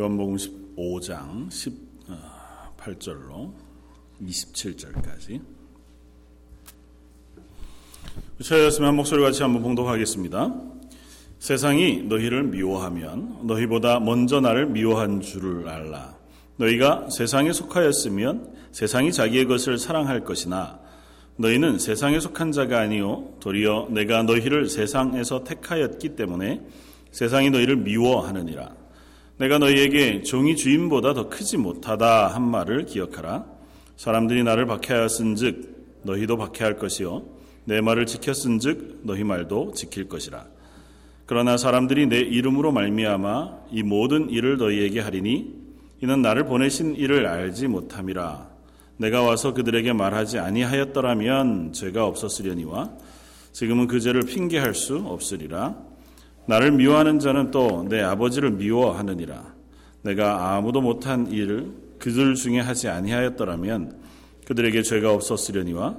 요한복음 15장 18절로 27절까지 저였으면 한 목소리 같이 한번 봉독하겠습니다. 세상이 너희를 미워하면 너희보다 먼저 나를 미워한 줄을 알라. 너희가 세상에 속하였으면 세상이 자기의 것을 사랑할 것이나 너희는 세상에 속한 자가 아니요 도리어 내가 너희를 세상에서 택하였기 때문에 세상이 너희를 미워하느니라. 내가 너희에게 종이 주인보다 더 크지 못하다 한 말을 기억하라. 사람들이 나를 박해하였은즉 너희도 박해할 것이요 내 말을 지켰은즉 너희 말도 지킬 것이라. 그러나 사람들이 내 이름으로 말미암아 이 모든 일을 너희에게 하리니 이는 나를 보내신 이를 알지 못함이라. 내가 와서 그들에게 말하지 아니하였더라면 죄가 없었으려니와 지금은 그 죄를 핑계할 수 없으리라. 나를 미워하는 자는 또 내 아버지를 미워하느니라. 내가 아무도 못한 일을 그들 중에 하지 아니하였더라면 그들에게 죄가 없었으려니와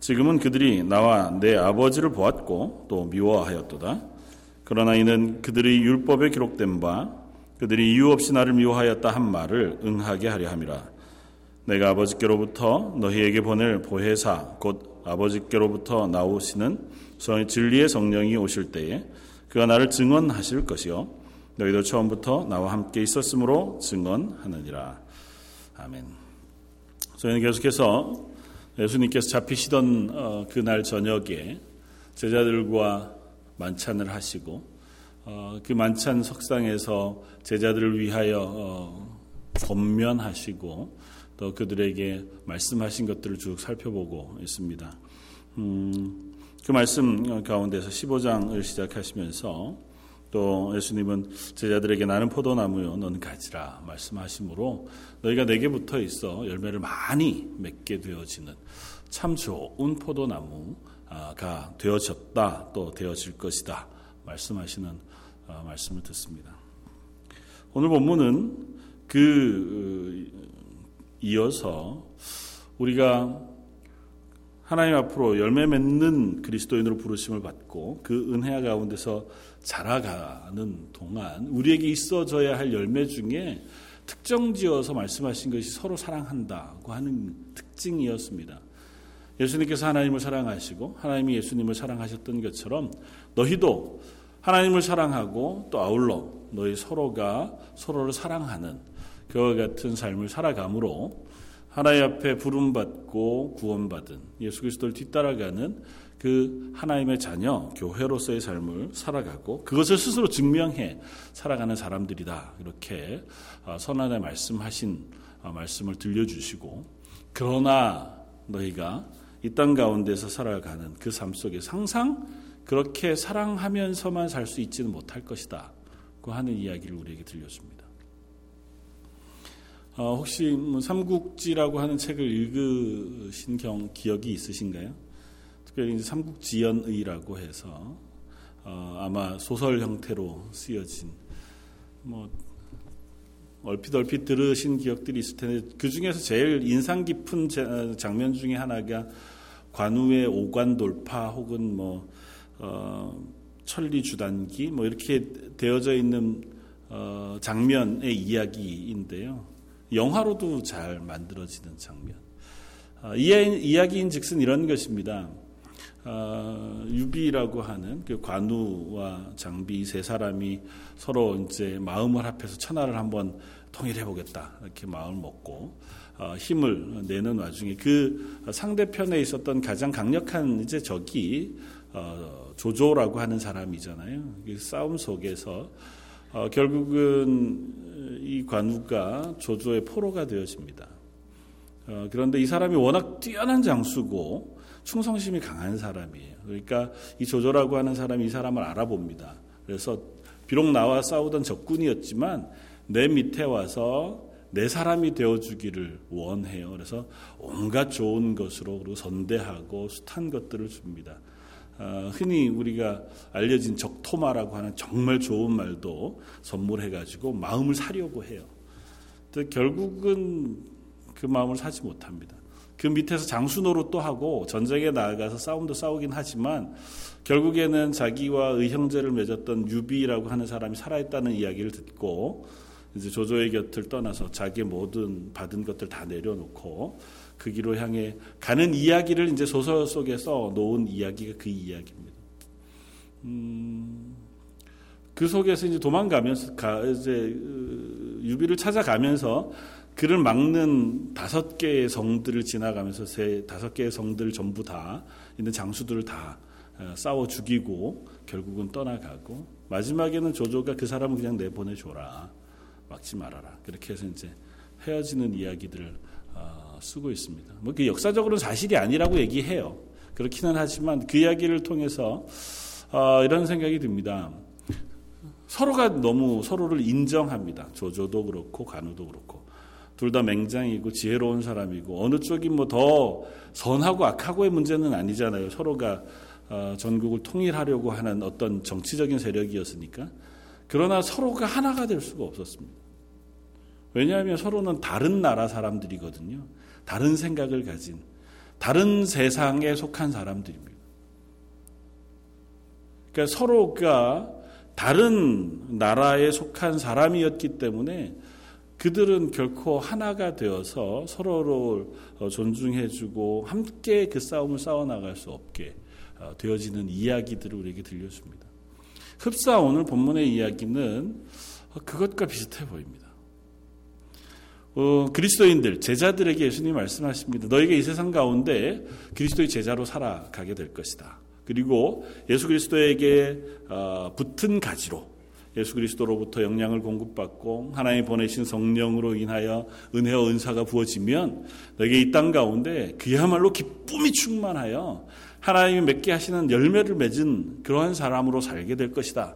지금은 그들이 나와 내 아버지를 보았고 또 미워하였도다. 그러나 이는 그들의 율법에 기록된 바 그들이 이유 없이 나를 미워하였다 한 말을 응하게 하려 함이라. 내가 아버지께로부터 너희에게 보낼 보혜사 곧 아버지께로부터 나오시는 진리의 성령이 오실 때에 그가 나를 증언하실 것이요 너희도 처음부터 나와 함께 있었으므로 증언하느니라. 아멘. 저희는 계속해서 예수님께서 잡히시던 어, 그날 저녁에 제자들과 만찬을 하시고 어, 그 만찬 석상에서 제자들을 위하여 어, 권면하시고 또 그들에게 말씀하신 것들을 쭉 살펴보고 있습니다. 음, 그 말씀 가운데서 15장을 시작하시면서 또 예수님은 제자들에게 나는 포도나무요 너는 가지라 말씀하시므로 너희가 내게 붙어 있어 열매를 많이 맺게 되어지는 참 좋은 포도나무가 되어졌다 또 되어질 것이다 말씀하시는 어, 말씀을 듣습니다. 오늘 본문은 그 이어서 우리가 하나님 앞으로 열매 맺는 그리스도인으로 부르심을 받고 그 은혜 가운데서 자라가는 동안 우리에게 있어져야 할 열매 중에 특정 지어서 말씀하신 것이 서로 사랑한다고 하는 특징이었습니다. 예수님께서 하나님을 사랑하시고 하나님이 예수님을 사랑하셨던 것처럼 너희도 하나님을 사랑하고 또 아울러 너희 서로가 서로를 사랑하는 그와 같은 삶을 살아감으로 하나님 앞에 부름받고 구원받은 예수 그리스도를 뒤따라가는 그 하나님의 자녀 교회로서의 삶을 살아가고 그것을 스스로 증명해 살아가는 사람들이다 이렇게 어, 선언에 말씀하신 어, 말씀을 들려주시고 그러나 너희가 이 땅 가운데서 살아가는 그 삶 속에 항상 그렇게 사랑하면서만 살 수 있지는 못할 것이다 그 하는 이야기를 우리에게 들려줍니다. 어, 혹시 뭐 삼국지라고 하는 책을 읽으신 경 기억이 있으신가요? 특별히 삼국지연의라고 해서 어, 아마 소설 형태로 쓰여진 뭐 얼핏 얼핏 들으신 기억들이 있을 텐데 그 중에서 제일 인상 깊은 장면 중에 하나가 관우의 오관 돌파 혹은 뭐 어, 천리 주단기 뭐 이렇게 되어져 있는 어, 장면의 이야기인데요. 영화로도 잘 만들어지는 장면. 아, 이야기인 즉슨 이런 것입니다. 아, 유비라고 하는 그 관우와 장비 세 사람이 서로 이제 마음을 합해서 천하를 한번 통일해 보겠다 이렇게 마음을 먹고 어, 힘을 내는 와중에 그 상대편에 있었던 가장 강력한 이제 적이 어, 조조라고 하는 사람이잖아요. 그 싸움 속에서 어, 결국은 이 관우가 조조의 포로가 되어집니다. 어, 그런데 이 사람이 워낙 뛰어난 장수고 충성심이 강한 사람이에요. 그러니까 이 조조라고 하는 사람이 이 사람을 알아봅니다. 그래서 비록 나와 싸우던 적군이었지만 내 밑에 와서 내 사람이 되어주기를 원해요. 그래서 온갖 좋은 것으로 그리고 선대하고 숱한 것들을 줍니다. 어, 흔히 우리가 알려진 적토마라고 하는 정말 좋은 말도 선물해가지고 마음을 사려고 해요. 결국은 그 마음을 사지 못합니다. 그 밑에서 장수 노릇도 하고 전쟁에 나아가서 싸움도 싸우긴 하지만 결국에는 자기와 의형제를 맺었던 유비라고 하는 사람이 살아있다는 이야기를 듣고 이제 조조의 곁을 떠나서 자기의 모든 받은 것들 다 내려놓고 그 길로 향해 가는 이야기를 이제 소설 속에서 놓은 이야기가 그 이야기입니다. 음, 그 속에서 이제 도망가면서 가, 이제 어, 유비를 찾아가면서 그를 막는 다섯 개의 성들을 지나가면서 세 다섯 개의 성들 전부 다 있는 장수들을 다 어, 싸워 죽이고 결국은 떠나가고 마지막에는 조조가 그 사람을 그냥 내보내 줘라 막지 말아라 그렇게 해서 이제 헤어지는 이야기들을 어, 쓰고 있습니다. 뭐 그 역사적으로는 사실이 아니라고 얘기해요. 그렇기는 하지만 그 이야기를 통해서 어, 이런 생각이 듭니다. 서로가 너무 서로를 인정합니다. 조조도 그렇고 간우도 그렇고 둘 다 맹장이고 지혜로운 사람이고 어느 쪽이 뭐 더 선하고 악하고의 문제는 아니잖아요. 서로가 어, 전국을 통일하려고 하는 어떤 정치적인 세력이었으니까 그러나 서로가 하나가 될 수가 없었습니다. 왜냐하면 서로는 다른 나라 사람들이거든요. 다른 생각을 가진 다른 세상에 속한 사람들입니다. 그러니까 서로가 다른 나라에 속한 사람이었기 때문에 그들은 결코 하나가 되어서 서로를 어, 존중해주고 함께 그 싸움을 싸워나갈 수 없게 어, 되어지는 이야기들을 우리에게 들려줍니다. 흡사 오늘 본문의 이야기는 그것과 비슷해 보입니다. 어, 그리스도인들, 제자들에게 예수님이 말씀하십니다. 너에게 이 세상 가운데 그리스도의 제자로 살아가게 될 것이다. 그리고 예수 그리스도에게 어, 붙은 가지로 예수 그리스도로부터 영향을 공급받고 하나님 보내신 성령으로 인하여 은혜와 은사가 부어지면 너에게 이 땅 가운데 그야말로 기쁨이 충만하여 하나님이 맺게 하시는 열매를 맺은 그러한 사람으로 살게 될 것이다.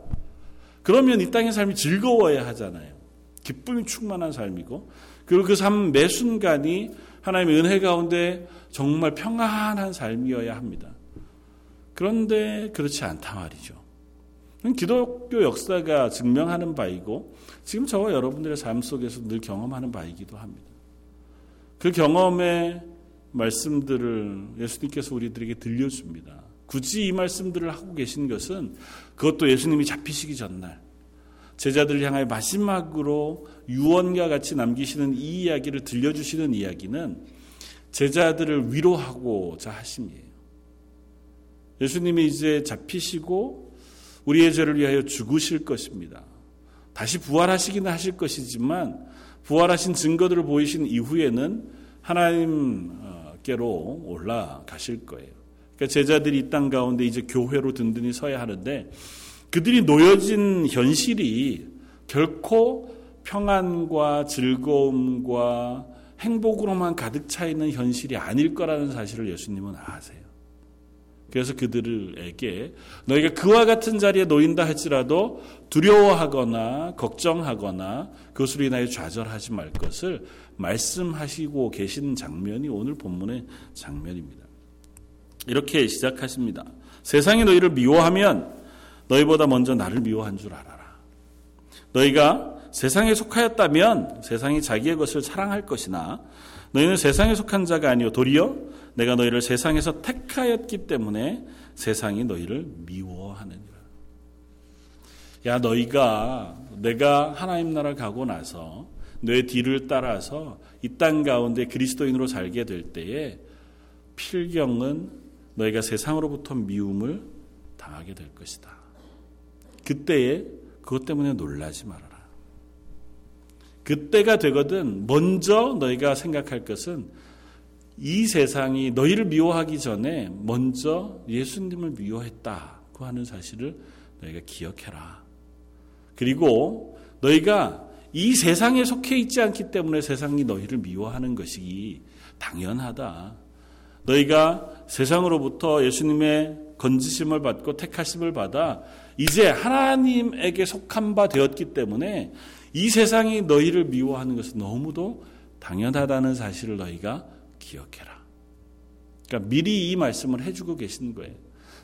그러면 이 땅의 삶이 즐거워야 하잖아요. 기쁨이 충만한 삶이고 그리고 그 삶 매 순간이 하나님의 은혜 가운데 정말 평안한 삶이어야 합니다. 그런데 그렇지 않다 말이죠. 기독교 역사가 증명하는 바이고 지금 저와 여러분들의 삶 속에서 늘 경험하는 바이기도 합니다. 그 경험의 말씀들을 예수님께서 우리들에게 들려줍니다. 굳이 이 말씀들을 하고 계신 것은 그것도 예수님이 잡히시기 전날 제자들을 향하여 마지막으로 유언과 같이 남기시는 이 이야기를 들려주시는 이야기는 제자들을 위로하고자 하심이에요. 예수님이 이제 잡히시고 우리의 죄를 위하여 죽으실 것입니다. 다시 부활하시기는 하실 것이지만 부활하신 증거들을 보이신 이후에는 하나님께로 올라가실 거예요. 그러니까 제자들이 이 땅 가운데 이제 교회로 든든히 서야 하는데 그들이 놓여진 현실이 결코 평안과 즐거움과 행복으로만 가득 차 있는 현실이 아닐 거라는 사실을 예수님은 아세요. 그래서 그들에게 너희가 그와 같은 자리에 놓인다 할지라도 두려워하거나 걱정하거나 그것으로 인하여 좌절하지 말 것을 말씀하시고 계신 장면이 오늘 본문의 장면입니다. 이렇게 시작하십니다. 세상이 너희를 미워하면 너희보다 먼저 나를 미워한 줄 알아라. 너희가 세상에 속하였다면 세상이 자기의 것을 사랑할 것이나 너희는 세상에 속한 자가 아니요 도리어 내가 너희를 세상에서 택하였기 때문에 세상이 너희를 미워하느니라. 야, 너희가 내가 하나님 나라 가고 나서 내 뒤를 따라서 이 땅 가운데 그리스도인으로 살게 될 때에 필경은 너희가 세상으로부터 미움을 당하게 될 것이다. 그때에 그것 때문에 놀라지 말아라. 그때가 되거든 먼저 너희가 생각할 것은 이 세상이 너희를 미워하기 전에 먼저 예수님을 미워했다고 하는 사실을 너희가 기억해라. 그리고 너희가 이 세상에 속해 있지 않기 때문에 세상이 너희를 미워하는 것이 당연하다. 너희가 세상으로부터 예수님의 건지심을 받고 택하심을 받아 이제 하나님에게 속한 바 되었기 때문에 이 세상이 너희를 미워하는 것은 너무도 당연하다는 사실을 너희가 기억해라. 그러니까 미리 이 말씀을 해주고 계시는 거예요.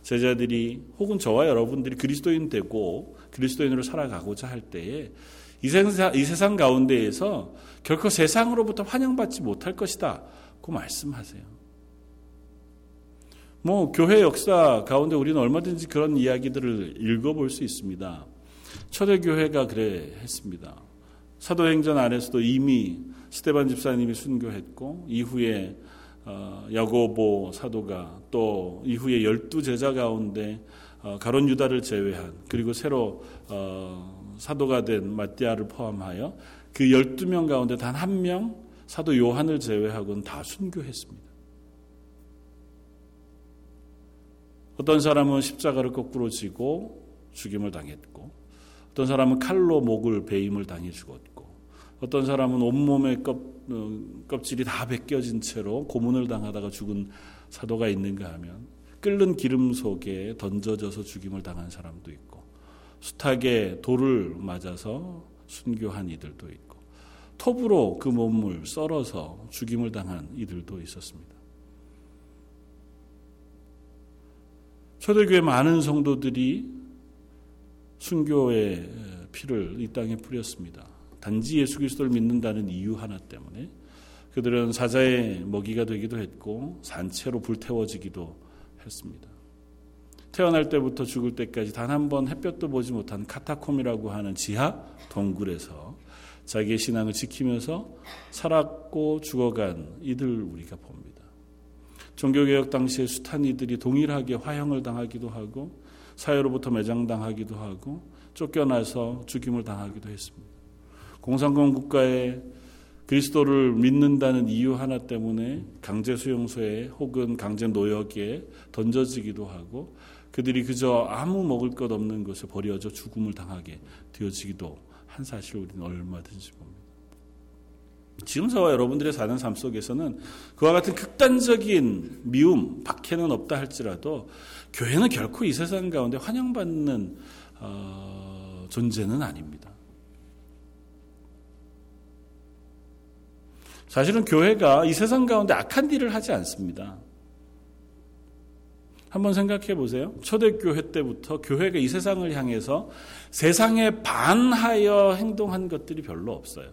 제자들이 혹은 저와 여러분들이 그리스도인 되고 그리스도인으로 살아가고자 할 때에 이 세상, 이 세상 가운데에서 결코 세상으로부터 환영받지 못할 것이다. 고 말씀하세요. 뭐, 교회 역사 가운데 우리는 얼마든지 그런 이야기들을 읽어볼 수 있습니다. 초대 교회가 그래 했습니다. 사도행전 안에서도 이미 스테반 집사님이 순교했고 이후에 어, 야고보 사도가 또 이후에 열두 제자 가운데 어, 가론 유다를 제외한 그리고 새로 어, 사도가 된 마띠아를 포함하여 그 12명 가운데 단 한 명 사도 요한을 제외하고는 다 순교했습니다. 어떤 사람은 십자가를 거꾸로 지고 죽임을 당했고 어떤 사람은 칼로 목을 베임을 당해 죽었고 어떤 사람은 온몸의 껍, 어, 껍질이 다 벗겨진 채로 고문을 당하다가 죽은 사도가 있는가 하면 끓는 기름 속에 던져져서 죽임을 당한 사람도 있고 숱하게 돌을 맞아서 순교한 이들도 있고 톱으로 그 몸을 썰어서 죽임을 당한 이들도 있었습니다. 초대교회 많은 성도들이 순교의 피를 이 땅에 뿌렸습니다. 단지 예수 그리스도를 믿는다는 이유 하나 때문에 그들은 사자의 먹이가 되기도 했고 산채로 불태워지기도 했습니다. 태어날 때부터 죽을 때까지 단 한 번 햇볕도 보지 못한 카타콤이라고 하는 지하 동굴에서 자기의 신앙을 지키면서 살았고 죽어간 이들 우리가 봅니다. 종교개혁 당시에 숱한 이들이 동일하게 화형을 당하기도 하고 사회로부터 매장당하기도 하고 쫓겨나서 죽임을 당하기도 했습니다. 공산권 국가에 그리스도를 믿는다는 이유 하나 때문에 강제 수용소에 혹은 강제 노역에 던져지기도 하고 그들이 그저 아무 먹을 것 없는 것에 버려져 죽음을 당하게 되어지기도 한 사실을 우리는 얼마든지 봅니다. 지금 저와 여러분들의 사는 삶 속에서는 그와 같은 극단적인 미움, 박해는 없다 할지라도 교회는 결코 이 세상 가운데 환영받는 어, 존재는 아닙니다. 사실은 교회가 이 세상 가운데 악한 일을 하지 않습니다. 한번 생각해 보세요. 초대교회 때부터 교회가 이 세상을 향해서 세상에 반하여 행동한 것들이 별로 없어요.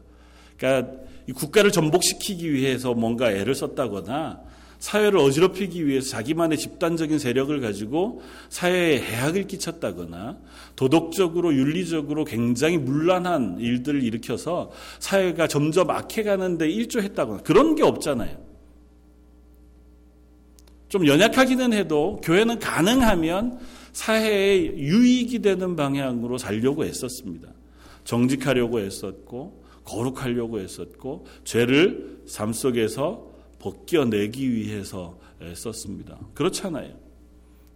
그러니까 국가를 전복시키기 위해서 뭔가 애를 썼다거나 사회를 어지럽히기 위해서 자기만의 집단적인 세력을 가지고 사회에 해악을 끼쳤다거나 도덕적으로 윤리적으로 굉장히 문란한 일들을 일으켜서 사회가 점점 악해가는데 일조했다거나 그런 게 없잖아요. 좀 연약하기는 해도 교회는 가능하면 사회에 유익이 되는 방향으로 살려고 애썼습니다. 정직하려고 애썼고 거룩하려고 애썼고 죄를 삶 속에서 벗겨내기 위해서 애썼습니다. 그렇잖아요.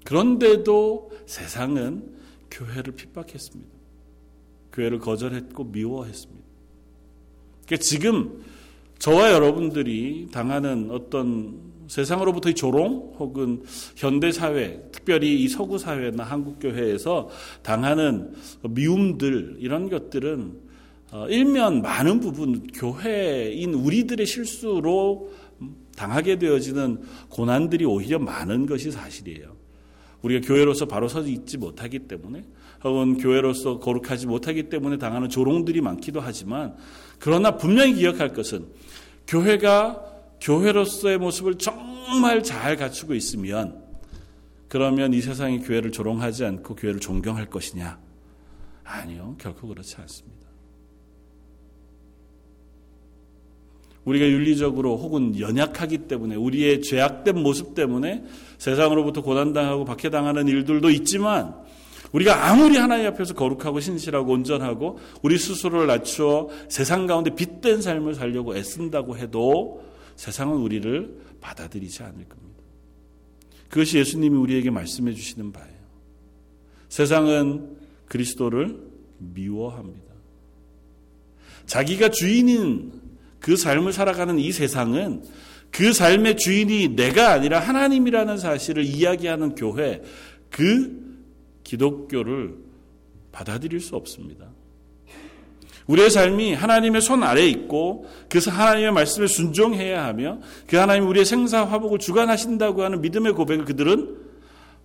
그런데도 세상은 교회를 핍박했습니다. 교회를 거절했고 미워했습니다. 그러니까 지금 저와 여러분들이 당하는 어떤 세상으로부터의 조롱 혹은 현대 사회, 특별히 이 서구 사회나 한국 교회에서 당하는 미움들 이런 것들은 어, 일면 많은 부분 교회인 우리들의 실수로 당하게 되어지는 고난들이 오히려 많은 것이 사실이에요. 우리가 교회로서 바로 서 있지 못하기 때문에 혹은 교회로서 거룩하지 못하기 때문에 당하는 조롱들이 많기도 하지만 그러나 분명히 기억할 것은 교회가 교회로서의 모습을 정말 잘 갖추고 있으면 그러면 이 세상이 교회를 조롱하지 않고 교회를 존경할 것이냐? 아니요, 결코 그렇지 않습니다. 우리가 윤리적으로 혹은 연약하기 때문에 우리의 죄악된 모습 때문에 세상으로부터 고난당하고 박해당하는 일들도 있지만 우리가 아무리 하나님 앞에서 거룩하고 신실하고 온전하고 우리 스스로를 낮추어 세상 가운데 빛된 삶을 살려고 애쓴다고 해도 세상은 우리를 받아들이지 않을 겁니다. 그것이 예수님이 우리에게 말씀해 주시는 바예요. 세상은 그리스도를 미워합니다. 자기가 주인인 그 삶을 살아가는 이 세상은 그 삶의 주인이 내가 아니라 하나님이라는 사실을 이야기하는 교회, 그 기독교를 받아들일 수 없습니다. 우리의 삶이 하나님의 손 아래에 있고 그 하나님의 말씀에 순종해야 하며 그 하나님 우리의 생사 화복을 주관하신다고 하는 믿음의 고백을 그들은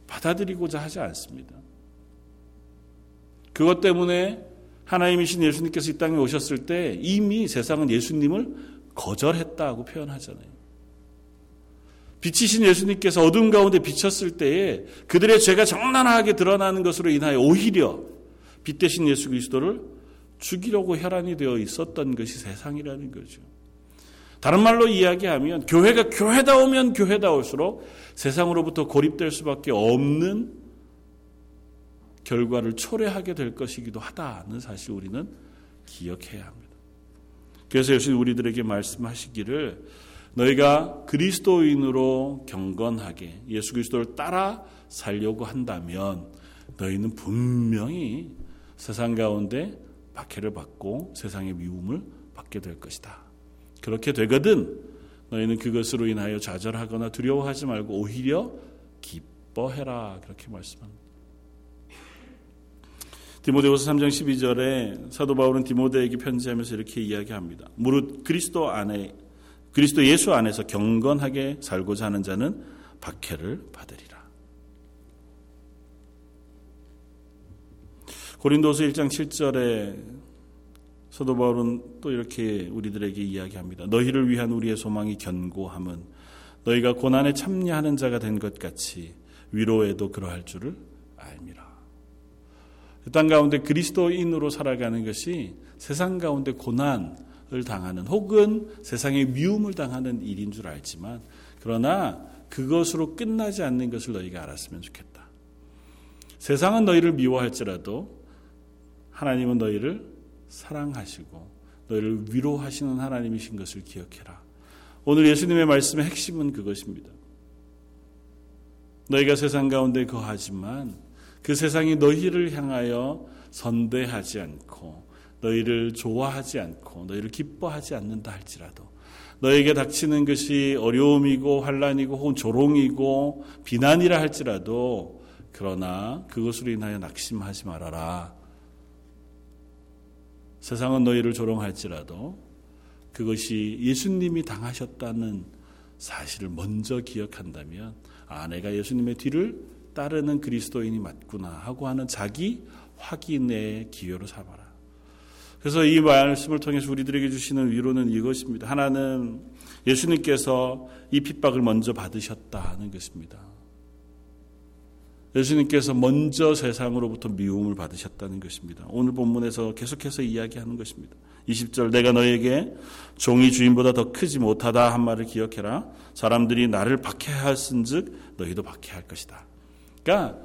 받아들이고자 하지 않습니다. 그것 때문에 하나님이신 예수님께서 이 땅에 오셨을 때 이미 세상은 예수님을 거절했다고 표현하잖아요. 빛이신 예수님께서 어둠 가운데 비쳤을 때에 그들의 죄가 적나라하게 드러나는 것으로 인하여 오히려 빛 대신 예수 그리스도를 죽이려고 혈안이 되어 있었던 것이 세상이라는 거죠. 다른 말로 이야기하면 교회가 교회다우면 교회다울수록 세상으로부터 고립될 수밖에 없는 결과를 초래하게 될 것이기도 하다는 사실 우리는 기억해야 합니다. 그래서 예수님 우리들에게 말씀하시기를 너희가 그리스도인으로 경건하게 예수 그리스도를 따라 살려고 한다면 너희는 분명히 세상 가운데 박해를 받고 세상의 미움을 받게 될 것이다. 그렇게 되거든 너희는 그것으로 인하여 좌절하거나 두려워하지 말고 오히려 기뻐해라. 그렇게 말씀합니다. 디모데후서 3장 12절에 사도 바울은 디모데에게 편지하면서 이렇게 이야기합니다. 무릇 그리스도 안에 그리스도 예수 안에서 경건하게 살고자 하는 자는 박해를 받으리라. 고린도서 1장 7절에 사도 바울은 또 이렇게 우리들에게 이야기합니다. 너희를 위한 우리의 소망이 견고함은 너희가 고난에 참여하는 자가 된 것 같이 위로에도 그러할 줄을 땅 가운데 그리스도인으로 살아가는 것이 세상 가운데 고난을 당하는 혹은 세상의 미움을 당하는 일인 줄 알지만 그러나 그것으로 끝나지 않는 것을 너희가 알았으면 좋겠다. 세상은 너희를 미워할지라도 하나님은 너희를 사랑하시고 너희를 위로하시는 하나님이신 것을 기억해라. 오늘 예수님의 말씀의 핵심은 그것입니다. 너희가 세상 가운데 거하지만 그 세상이 너희를 향하여 선대하지 않고 너희를 좋아하지 않고 너희를 기뻐하지 않는다 할지라도 너에게 닥치는 것이 어려움이고 환란이고 혹은 조롱이고 비난이라 할지라도 그러나 그것으로 인하여 낙심하지 말아라. 세상은 너희를 조롱할지라도 그것이 예수님이 당하셨다는 사실을 먼저 기억한다면 아 내가 예수님의 뒤를 따르는 그리스도인이 맞구나 하고 하는 자기 확인의 기회로 삼아라. 그래서 이 말씀을 통해서 우리들에게 주시는 위로는 이것입니다. 하나는 예수님께서 이 핍박을 먼저 받으셨다는 것입니다. 예수님께서 먼저 세상으로부터 미움을 받으셨다는 것입니다. 오늘 본문에서 계속해서 이야기하는 것입니다. 20절 내가 너에게 종이 주인보다 더 크지 못하다 한 말을 기억해라. 사람들이 나를 박해하였은즉 너희도 박해할 것이다. 그러니까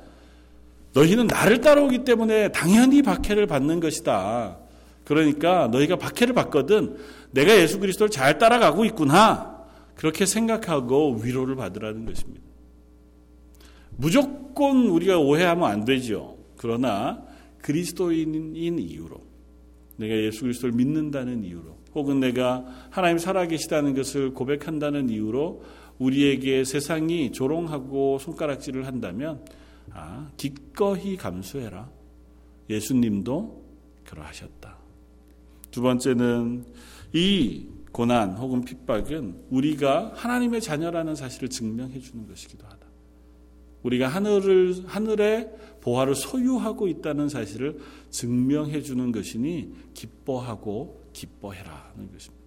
너희는 나를 따라오기 때문에 당연히 박해를 받는 것이다. 그러니까 너희가 박해를 받거든 내가 예수 그리스도를 잘 따라가고 있구나. 그렇게 생각하고 위로를 받으라는 것입니다. 무조건 우리가 오해하면 안 되죠. 그러나 그리스도인인 이유로 내가 예수 그리스도를 믿는다는 이유로 혹은 내가 하나님 살아계시다는 것을 고백한다는 이유로 우리에게 세상이 조롱하고 손가락질을 한다면 아, 기꺼이 감수해라. 예수님도 그러하셨다. 두 번째는 이 고난 혹은 핍박은 우리가 하나님의 자녀라는 사실을 증명해 주는 것이기도 하다. 우리가 하늘을 하늘의 보화를 소유하고 있다는 사실을 증명해 주는 것이니 기뻐하고 기뻐해라는 것입니다.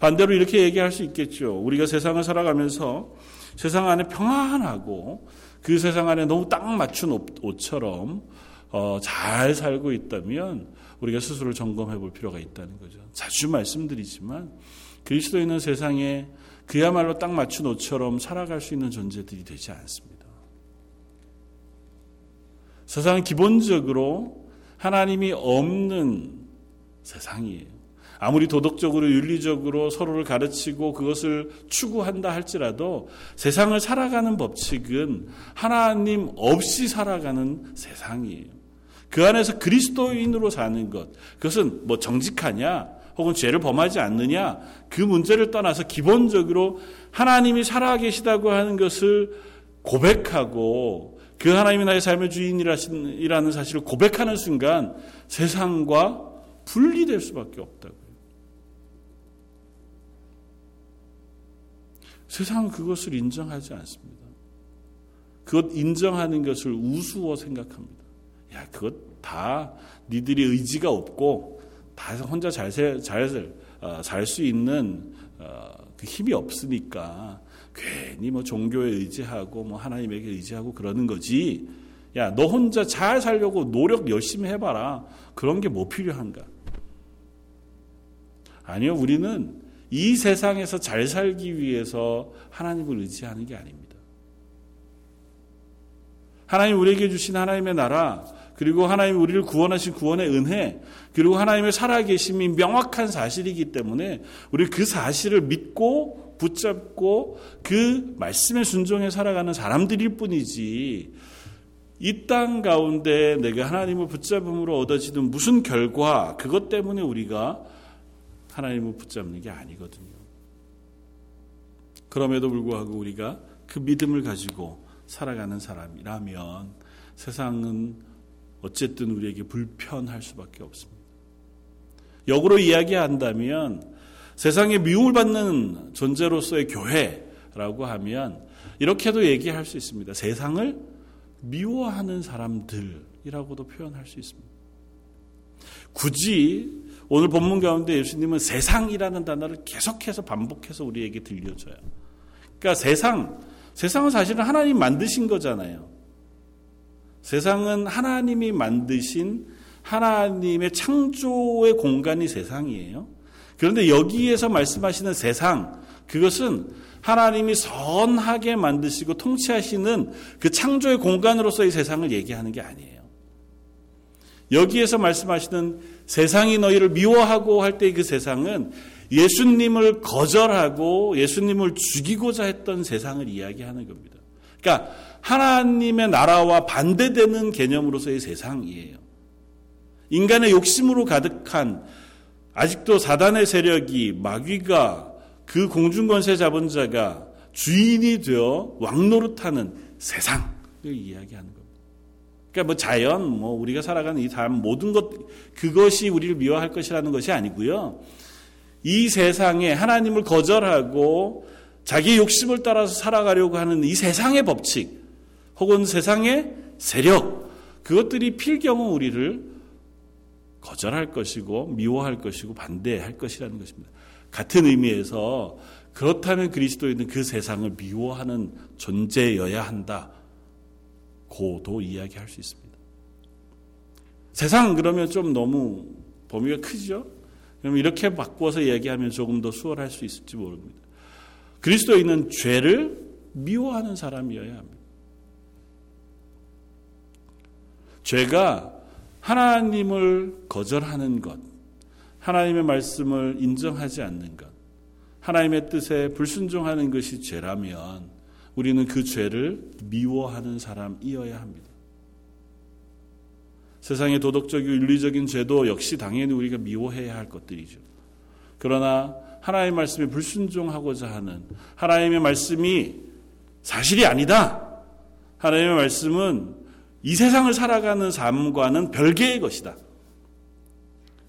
반대로 이렇게 얘기할 수 있겠죠. 우리가 세상을 살아가면서 세상 안에 평안하고 그 세상 안에 너무 딱 맞춘 옷처럼 어, 잘 살고 있다면 우리가 스스로 점검해 볼 필요가 있다는 거죠. 자주 말씀드리지만 그리스도인은 세상에 그야말로 딱 맞춘 옷처럼 살아갈 수 있는 존재들이 되지 않습니다. 세상은 기본적으로 하나님이 없는 세상이에요. 아무리 도덕적으로 윤리적으로 서로를 가르치고 그것을 추구한다 할지라도 세상을 살아가는 법칙은 하나님 없이 살아가는 세상이에요. 그 안에서 그리스도인으로 사는 것. 그것은 뭐 정직하냐 혹은 죄를 범하지 않느냐 그 문제를 떠나서 기본적으로 하나님이 살아계시다고 하는 것을 고백하고 그 하나님이 나의 삶의 주인이라는 사실을 고백하는 순간 세상과 분리될 수밖에 없다고. 세상은 그것을 인정하지 않습니다. 그것 인정하는 것을 우스워 생각합니다. 야, 그것 다 니들이 의지가 없고 다 혼자 잘잘살수 어, 있는 어, 그 힘이 없으니까 괜히 뭐 종교에 의지하고 뭐 하나님에게 의지하고 그러는 거지. 야, 너 혼자 잘 살려고 노력 열심히 해봐라. 그런 게 뭐 필요한가? 아니요, 우리는 이 세상에서 잘 살기 위해서 하나님을 의지하는 게 아닙니다. 하나님 우리에게 주신 하나님의 나라, 그리고 하나님 우리를 구원하신 구원의 은혜, 그리고 하나님의 살아계심이 명확한 사실이기 때문에 우리 그 사실을 믿고 붙잡고 그 말씀에 순종해 살아가는 사람들일 뿐이지 이 땅 가운데 내가 하나님을 붙잡음으로 얻어지는 무슨 결과 그것 때문에 우리가 하나님을 붙잡는 게 아니거든요. 그럼에도 불구하고 우리가 그 믿음을 가지고 살아가는 사람이라면 세상은 어쨌든 우리에게 불편할 수밖에 없습니다. 역으로 이야기한다면 세상에 미움을 받는 존재로서의 교회라고 하면 이렇게도 얘기할 수 있습니다. 세상을 미워하는 사람들이라고도 표현할 수 있습니다. 굳이 오늘 본문 가운데 예수님은 세상이라는 단어를 계속해서 반복해서 우리에게 들려줘요. 그러니까 세상, 세상은 사실은 하나님 만드신 거잖아요. 세상은 하나님이 만드신 하나님의 창조의 공간이 세상이에요. 그런데 여기에서 말씀하시는 세상, 그것은 하나님이 선하게 만드시고 통치하시는 그 창조의 공간으로서의 세상을 얘기하는 게 아니에요. 여기에서 말씀하시는 세상이 너희를 미워하고 할 때 그 세상은 예수님을 거절하고 예수님을 죽이고자 했던 세상을 이야기하는 겁니다. 그러니까 하나님의 나라와 반대되는 개념으로서의 세상이에요. 인간의 욕심으로 가득한 아직도 사단의 세력이 마귀가 그 공중권세 잡은 자가 주인이 되어 왕노릇하는 세상을 이야기하는 겁니다. 그러니까 뭐 자연, 뭐 우리가 살아가는 이 삶 모든 것 그것이 우리를 미워할 것이라는 것이 아니고요. 이 세상에 하나님을 거절하고 자기 욕심을 따라서 살아가려고 하는 이 세상의 법칙 혹은 세상의 세력 그것들이 필경은 우리를 거절할 것이고 미워할 것이고 반대할 것이라는 것입니다. 같은 의미에서 그렇다면 그리스도인은 그 세상을 미워하는 존재여야 한다. 고도 이야기할 수 있습니다. 세상 그러면 좀 너무 범위가 크죠? 그럼 이렇게 바꾸어서 이야기하면 조금 더 수월할 수 있을지 모릅니다. 그리스도인은 죄를 미워하는 사람이어야 합니다. 죄가 하나님을 거절하는 것, 하나님의 말씀을 인정하지 않는 것, 하나님의 뜻에 불순종하는 것이 죄라면 우리는 그 죄를 미워하는 사람이어야 합니다. 세상의 도덕적이고 윤리적인 죄도 역시 당연히 우리가 미워해야 할 것들이죠. 그러나 하나님의 말씀에 불순종하고자 하는 하나님의 말씀이 사실이 아니다. 하나님의 말씀은 이 세상을 살아가는 삶과는 별개의 것이다.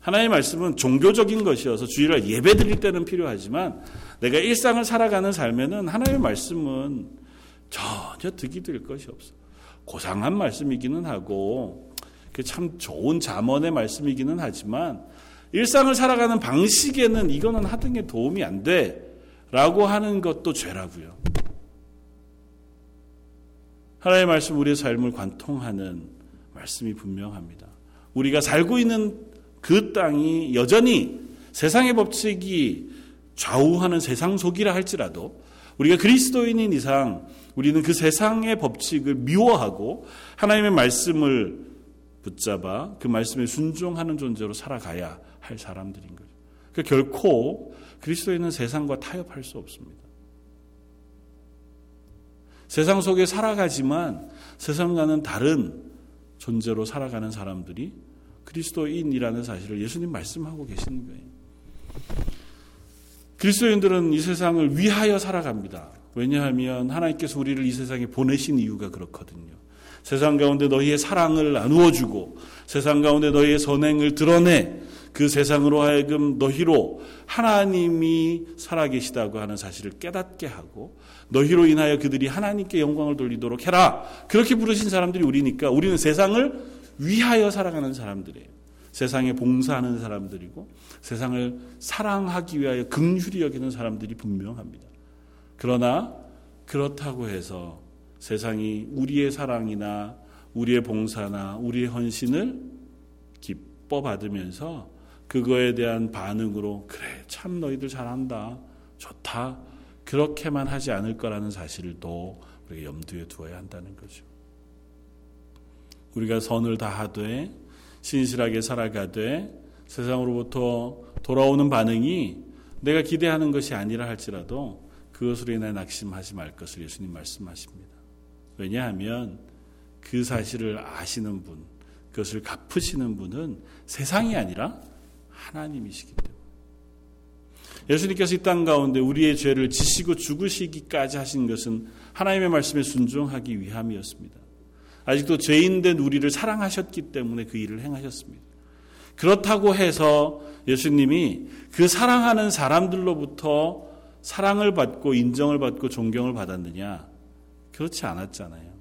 하나님의 말씀은 종교적인 것이어서 주일날 예배 드릴 때는 필요하지만 내가 일상을 살아가는 삶에는 하나님의 말씀은 전혀 득이 될 것이 없어. 고상한 말씀이기는 하고 참 좋은 자문의 말씀이기는 하지만 일상을 살아가는 방식에는 이거는 하등에 도움이 안 돼라고 하는 것도 죄라고요. 하나님의 말씀 우리의 삶을 관통하는 말씀이 분명합니다. 우리가 살고 있는 그 땅이 여전히 세상의 법칙이 좌우하는 세상 속이라 할지라도 우리가 그리스도인인 이상 우리는 그 세상의 법칙을 미워하고 하나님의 말씀을 붙잡아 그 말씀에 순종하는 존재로 살아가야 할 사람들인 거죠. 그 결코 그리스도인은 세상과 타협할 수 없습니다. 세상 속에 살아가지만 세상과는 다른 존재로 살아가는 사람들이 그리스도인이라는 사실을 예수님 말씀하고 계시는 거예요. 그리스도인들은 이 세상을 위하여 살아갑니다. 왜냐하면 하나님께서 우리를 이 세상에 보내신 이유가 그렇거든요. 세상 가운데 너희의 사랑을 나누어 주고 세상 가운데 너희의 선행을 드러내 그 세상으로 하여금 너희로 하나님이 살아계시다고 하는 사실을 깨닫게 하고 너희로 인하여 그들이 하나님께 영광을 돌리도록 해라. 그렇게 부르신 사람들이 우리니까 우리는 세상을 위하여 살아가는 사람들이에요. 세상에 봉사하는 사람들이고 세상을 사랑하기 위하여 긍휼히 여기는 사람들이 분명합니다. 그러나 그렇다고 해서 세상이 우리의 사랑이나 우리의 봉사나 우리의 헌신을 기뻐 받으면서 그거에 대한 반응으로 그래 참 너희들 잘한다 좋다 그렇게만 하지 않을 거라는 사실을 또 우리가 염두에 두어야 한다는 거죠. 우리가 선을 다하되 신실하게 살아가되 세상으로부터 돌아오는 반응이 내가 기대하는 것이 아니라 할지라도 그것으로 인해 낙심하지 말 것을 예수님 말씀하십니다. 왜냐하면 그 사실을 아시는 분, 그것을 갚으시는 분은 세상이 아니라 하나님이시기 때문에. 예수님께서 이 땅 가운데 우리의 죄를 지시고 죽으시기까지 하신 것은 하나님의 말씀에 순종하기 위함이었습니다. 아직도 죄인된 우리를 사랑하셨기 때문에 그 일을 행하셨습니다. 그렇다고 해서 예수님이 그 사랑하는 사람들로부터 사랑을 받고 인정을 받고 존경을 받았느냐? 그렇지 않았잖아요.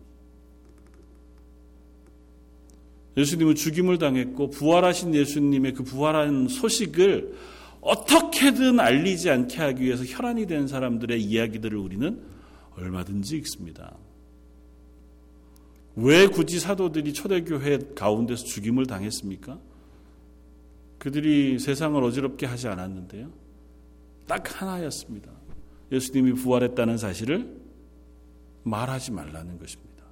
예수님은 죽임을 당했고 부활하신 예수님의 그 부활한 소식을 어떻게든 알리지 않게 하기 위해서 혈안이 된 사람들의 이야기들을 우리는 얼마든지 읽습니다. 왜 굳이 사도들이 초대교회 가운데서 죽임을 당했습니까? 그들이 세상을 어지럽게 하지 않았는데요. 딱 하나였습니다. 예수님이 부활했다는 사실을 말하지 말라는 것입니다.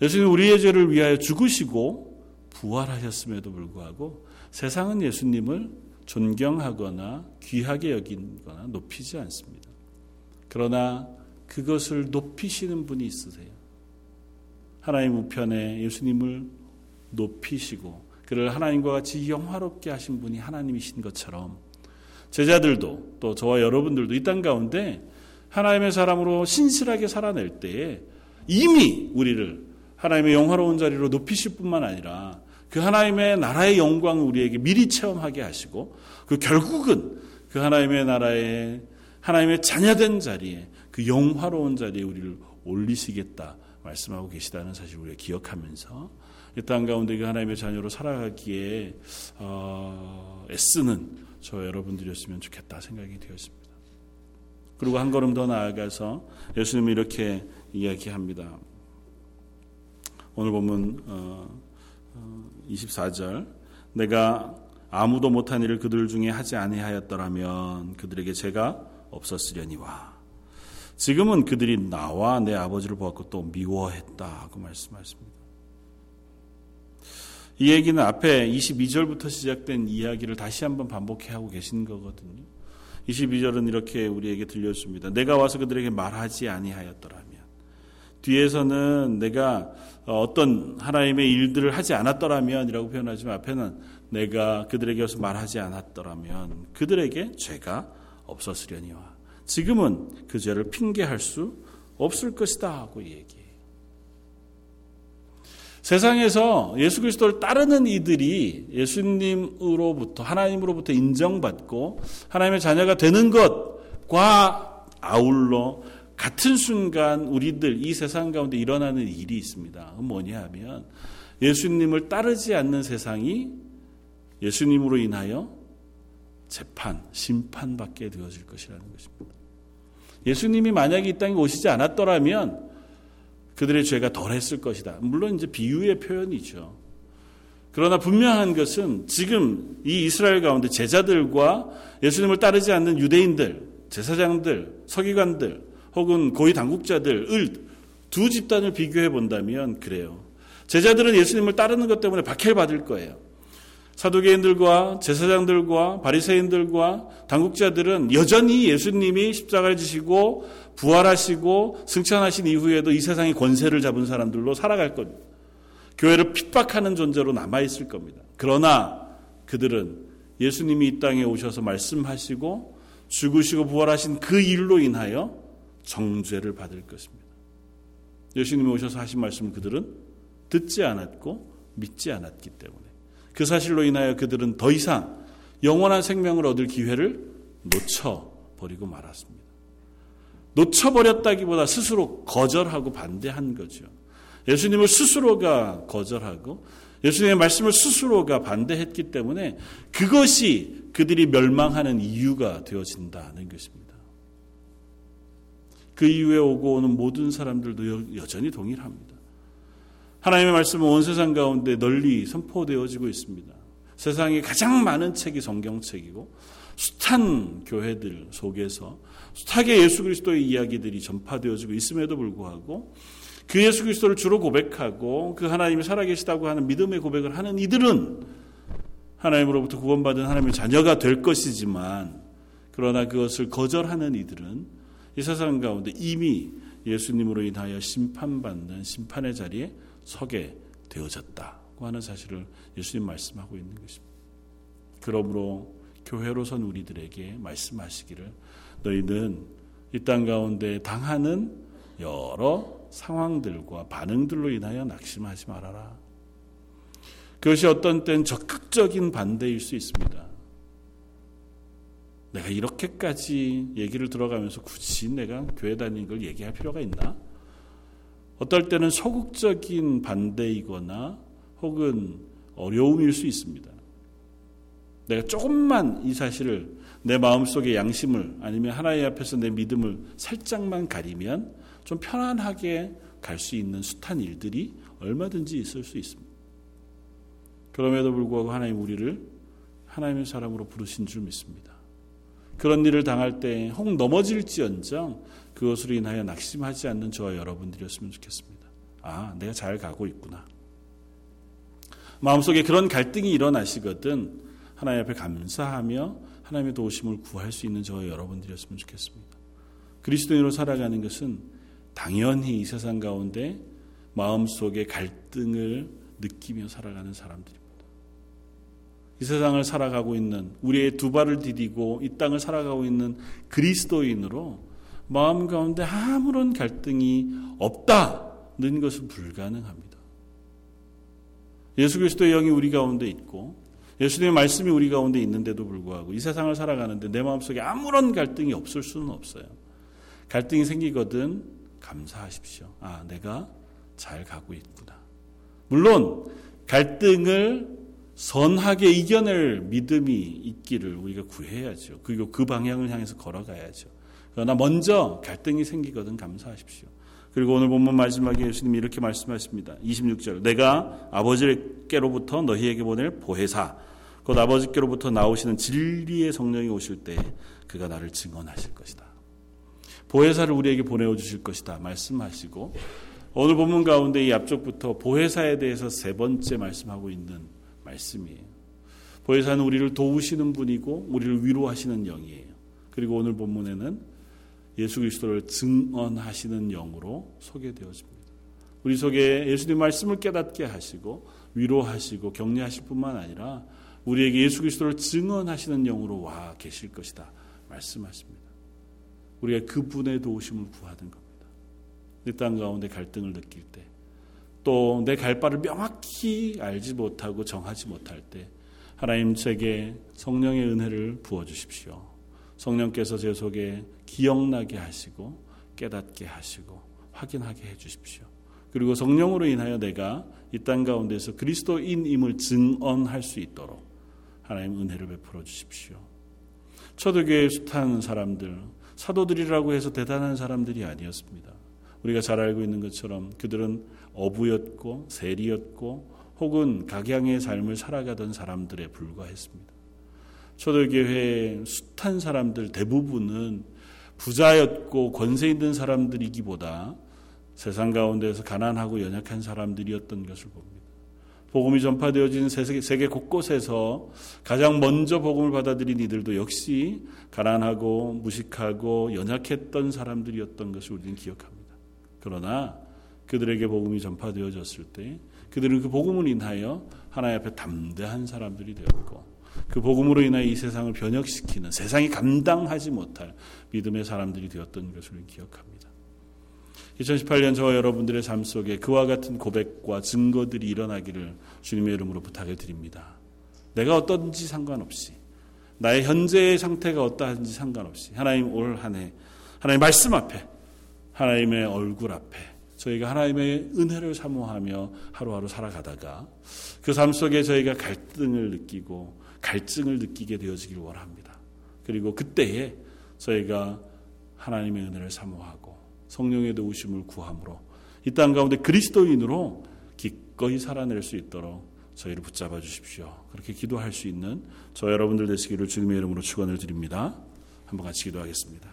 예수님 우리의 죄를 위하여 죽으시고 부활하셨음에도 불구하고 세상은 예수님을 존경하거나 귀하게 여기거나 높이지 않습니다. 그러나 그것을 높이시는 분이 있으세요. 하나님 우편에 예수님을 높이시고 그를 하나님과 같이 영화롭게 하신 분이 하나님이신 것처럼 제자들도 또 저와 여러분들도 이 땅 가운데 하나님의 사람으로 신실하게 살아낼 때에 이미 우리를 하나님의 영화로운 자리로 높이실 뿐만 아니라 그 하나님의 나라의 영광을 우리에게 미리 체험하게 하시고 그 결국은 그 하나님의 나라의 하나님의 자녀된 자리에 그 영화로운 자리에 우리를 올리시겠다 말씀하고 계시다는 사실 우리가 기억하면서 이 땅 가운데 그 하나님의 자녀로 살아가기에 어, 애쓰는 저 여러분들이었으면 좋겠다 생각이 되었습니다. 그리고 한 걸음 더 나아가서 예수님이 이렇게 이야기합니다. 오늘 보면 어, 24절 내가 아무도 못한 일을 그들 중에 하지 아니하였더라면 그들에게 죄가 없었으려니와 지금은 그들이 나와 내 아버지를 보았고 또 미워했다고 말씀하십니다. 이 얘기는 앞에 22절부터 시작된 이야기를 다시 한번 반복해 하고 계신 거거든요. 22절은 이렇게 우리에게 들려줍니다. 내가 와서 그들에게 말하지 아니하였더라면 뒤에서는 내가 어떤 하나님의 일들을 하지 않았더라면이라고 표현하지만 앞에는 내가 그들에게 서 말하지 않았더라면 그들에게 죄가 없었으려니와 지금은 그 죄를 핑계할 수 없을 것이다 하고 얘기해요. 세상에서 예수 그리스도를 따르는 이들이 예수님으로부터 하나님으로부터 인정받고 하나님의 자녀가 되는 것과 아울러 같은 순간 우리들 이 세상 가운데 일어나는 일이 있습니다. 뭐냐 하면 예수님을 따르지 않는 세상이 예수님으로 인하여 재판, 심판받게 되어질 것이라는 것입니다. 예수님이 만약에 이 땅에 오시지 않았더라면 그들의 죄가 덜했을 것이다. 물론 이제 비유의 표현이죠. 그러나 분명한 것은 지금 이 이스라엘 가운데 제자들과 예수님을 따르지 않는 유대인들, 제사장들, 서기관들, 혹은 고위 당국자들을 두 집단을 비교해 본다면 그래요. 제자들은 예수님을 따르는 것 때문에 박해를 받을 거예요. 사도계인들과 제사장들과 바리새인들과 당국자들은 여전히 예수님이 십자가를 지시고 부활하시고 승천하신 이후에도 이 세상의 권세를 잡은 사람들로 살아갈 겁니다. 교회를 핍박하는 존재로 남아 있을 겁니다. 그러나 그들은 예수님이 이 땅에 오셔서 말씀하시고 죽으시고 부활하신 그 일로 인하여 정죄를 받을 것입니다. 예수님이 오셔서 하신 말씀을 그들은 듣지 않았고 믿지 않았기 때문에 그 사실로 인하여 그들은 더 이상 영원한 생명을 얻을 기회를 놓쳐버리고 말았습니다. 놓쳐버렸다기보다 스스로 거절하고 반대한 거죠. 예수님을 스스로가 거절하고 예수님의 말씀을 스스로가 반대했기 때문에 그것이 그들이 멸망하는 이유가 되어진다는 것입니다. 그 이후에 오고 오는 모든 사람들도 여전히 동일합니다. 하나님의 말씀은 온 세상 가운데 널리 선포되어지고 있습니다. 세상에 가장 많은 책이 성경책이고 숱한 교회들 속에서 숱하게 예수 그리스도의 이야기들이 전파되어지고 있음에도 불구하고 그 예수 그리스도를 주로 고백하고 그 하나님이 살아계시다고 하는 믿음의 고백을 하는 이들은 하나님으로부터 구원받은 하나님의 자녀가 될 것이지만 그러나 그것을 거절하는 이들은 이 세상 가운데 이미 예수님으로 인하여 심판받는 심판의 자리에 서게 되어졌다고 하는 사실을 예수님 말씀하고 있는 것입니다. 그러므로 교회로선 우리들에게 말씀하시기를 너희는 이 땅 가운데 당하는 여러 상황들과 반응들로 인하여 낙심하지 말아라. 그것이 어떤 땐 적극적인 반대일 수 있습니다. 내가 이렇게까지 얘기를 들어가면서 굳이 내가 교회 다니는 걸 얘기할 필요가 있나? 어떨 때는 소극적인 반대이거나 혹은 어려움일 수 있습니다. 내가 조금만 이 사실을 내 마음속의 양심을 아니면 하나님 앞에서 내 믿음을 살짝만 가리면 좀 편안하게 갈 수 있는 숱한 일들이 얼마든지 있을 수 있습니다. 그럼에도 불구하고 하나님 우리를 하나님의 사람으로 부르신 줄 믿습니다. 그런 일을 당할 때 혹 넘어질지언정 그것으로 인하여 낙심하지 않는 저와 여러분들이었으면 좋겠습니다. 아, 내가 잘 가고 있구나. 마음속에 그런 갈등이 일어나시거든 하나님 앞에 감사하며 하나님의 도우심을 구할 수 있는 저와 여러분들이었으면 좋겠습니다. 그리스도인으로 살아가는 것은 당연히 이 세상 가운데 마음속에 갈등을 느끼며 살아가는 사람들입니다. 이 세상을 살아가고 있는 우리의 두 발을 디디고 이 땅을 살아가고 있는 그리스도인으로 마음 가운데 아무런 갈등이 없다는 것은 불가능합니다. 예수 그리스도의 영이 우리 가운데 있고 예수님의 말씀이 우리 가운데 있는데도 불구하고 이 세상을 살아가는데 내 마음속에 아무런 갈등이 없을 수는 없어요. 갈등이 생기거든 감사하십시오. 아, 내가 잘 가고 있구나. 물론 갈등을 선하게 이겨낼 믿음이 있기를 우리가 구해야죠. 그리고 그 방향을 향해서 걸어가야죠. 그러나 먼저 갈등이 생기거든 감사하십시오. 그리고 오늘 본문 마지막에 예수님이 이렇게 말씀하십니다. 26절. 내가 아버지께로부터 너희에게 보낼 보혜사, 곧 아버지께로부터 나오시는 진리의 성령이 오실 때 그가 나를 증언하실 것이다. 보혜사를 우리에게 보내어 주실 것이다. 말씀하시고 오늘 본문 가운데 이 앞쪽부터 보혜사에 대해서 세 번째 말씀하고 있는 말씀이에요. 보혜사는 우리를 도우시는 분이고 우리를 위로하시는 영이에요. 그리고 오늘 본문에는 예수 그리스도를 증언하시는 영으로 소개되어집니다. 우리 속에 예수님 말씀을 깨닫게 하시고 위로하시고 격려하실 뿐만 아니라 우리에게 예수 그리스도를 증언하시는 영으로 와 계실 것이다 말씀하십니다. 우리가 그분의 도우심을 구하는 겁니다. 이땅 가운데 갈등을 느낄 때 또 내 갈 바를 명확히 알지 못하고 정하지 못할 때 하나님 제게 성령의 은혜를 부어 주십시오. 성령께서 제 속에 기억나게 하시고 깨닫게 하시고 확인하게 해 주십시오. 그리고 성령으로 인하여 내가 이 땅 가운데서 그리스도인임을 증언할 수 있도록 하나님 은혜를 베풀어 주십시오. 초대교회 숱한 사람들, 사도들이라고 해서 대단한 사람들이 아니었습니다. 우리가 잘 알고 있는 것처럼 그들은 어부였고 세리였고 혹은 각양의 삶을 살아가던 사람들에 불과했습니다. 초대교회의 숱한 사람들 대부분은 부자였고 권세 있는 사람들이기보다 세상 가운데서 가난하고 연약한 사람들이었던 것을 봅니다. 복음이 전파되어진 세계 곳곳에서 가장 먼저 복음을 받아들인 이들도 역시 가난하고 무식하고 연약했던 사람들이었던 것을 우리는 기억합니다. 그러나 그들에게 복음이 전파되어졌을 때 그들은 그 복음을 인하여 하나님 앞에 담대한 사람들이 되었고 그 복음으로 인하여 이 세상을 변혁시키는 세상이 감당하지 못할 믿음의 사람들이 되었던 것을 기억합니다. 2018년 저와 여러분들의 삶 속에 그와 같은 고백과 증거들이 일어나기를 주님의 이름으로 부탁해 드립니다. 내가 어떤지 상관없이 나의 현재의 상태가 어떠한지 상관없이 하나님 올 한 해 하나님 말씀 앞에 하나님의 얼굴 앞에 저희가 하나님의 은혜를 사모하며 하루하루 살아가다가 그 삶 속에 저희가 갈등을 느끼고 갈증을 느끼게 되어지길 원합니다. 그리고 그때에 저희가 하나님의 은혜를 사모하고 성령의 도우심을 구함으로 이 땅 가운데 그리스도인으로 기꺼이 살아낼 수 있도록 저희를 붙잡아 주십시오. 그렇게 기도할 수 있는 저 여러분들 되시기를 주님의 이름으로 축원을 드립니다. 한번 같이 기도하겠습니다.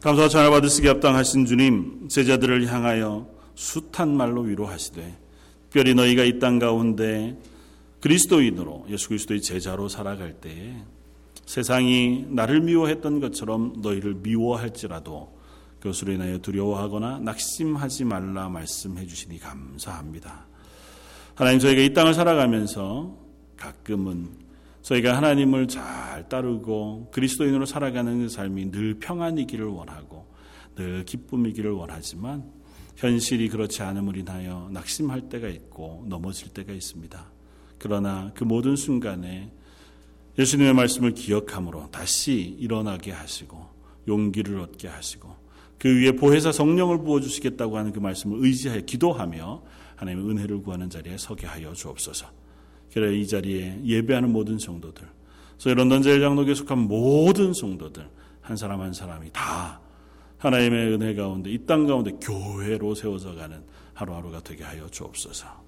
감사와 전화 받으시기 합당하신 주님, 제자들을 향하여 숱한 말로 위로하시되 특별히 너희가 이 땅 가운데 그리스도인으로 예수 그리스도의 제자로 살아갈 때에 세상이 나를 미워했던 것처럼 너희를 미워할지라도 그것으로 인하여 두려워하거나 낙심하지 말라 말씀해 주시니 감사합니다. 하나님 저희가 이 땅을 살아가면서 가끔은 저희가 하나님을 잘 따르고 그리스도인으로 살아가는 그 삶이 늘 평안이기를 원하고 늘 기쁨이기를 원하지만 현실이 그렇지 않음을 인하여 낙심할 때가 있고 넘어질 때가 있습니다. 그러나 그 모든 순간에 예수님의 말씀을 기억함으로 다시 일어나게 하시고 용기를 얻게 하시고 그 위에 보혜사 성령을 부어주시겠다고 하는 그 말씀을 의지하여 기도하며 하나님의 은혜를 구하는 자리에 서게 하여 주옵소서. 그래 이 자리에 예배하는 모든 성도들, 소위 런던 제일장로교에 속한 모든 성도들 한 사람 한 사람이 다 하나님의 은혜 가운데 이 땅 가운데 교회로 세워져 가는 하루하루가 되게 하여 주옵소서.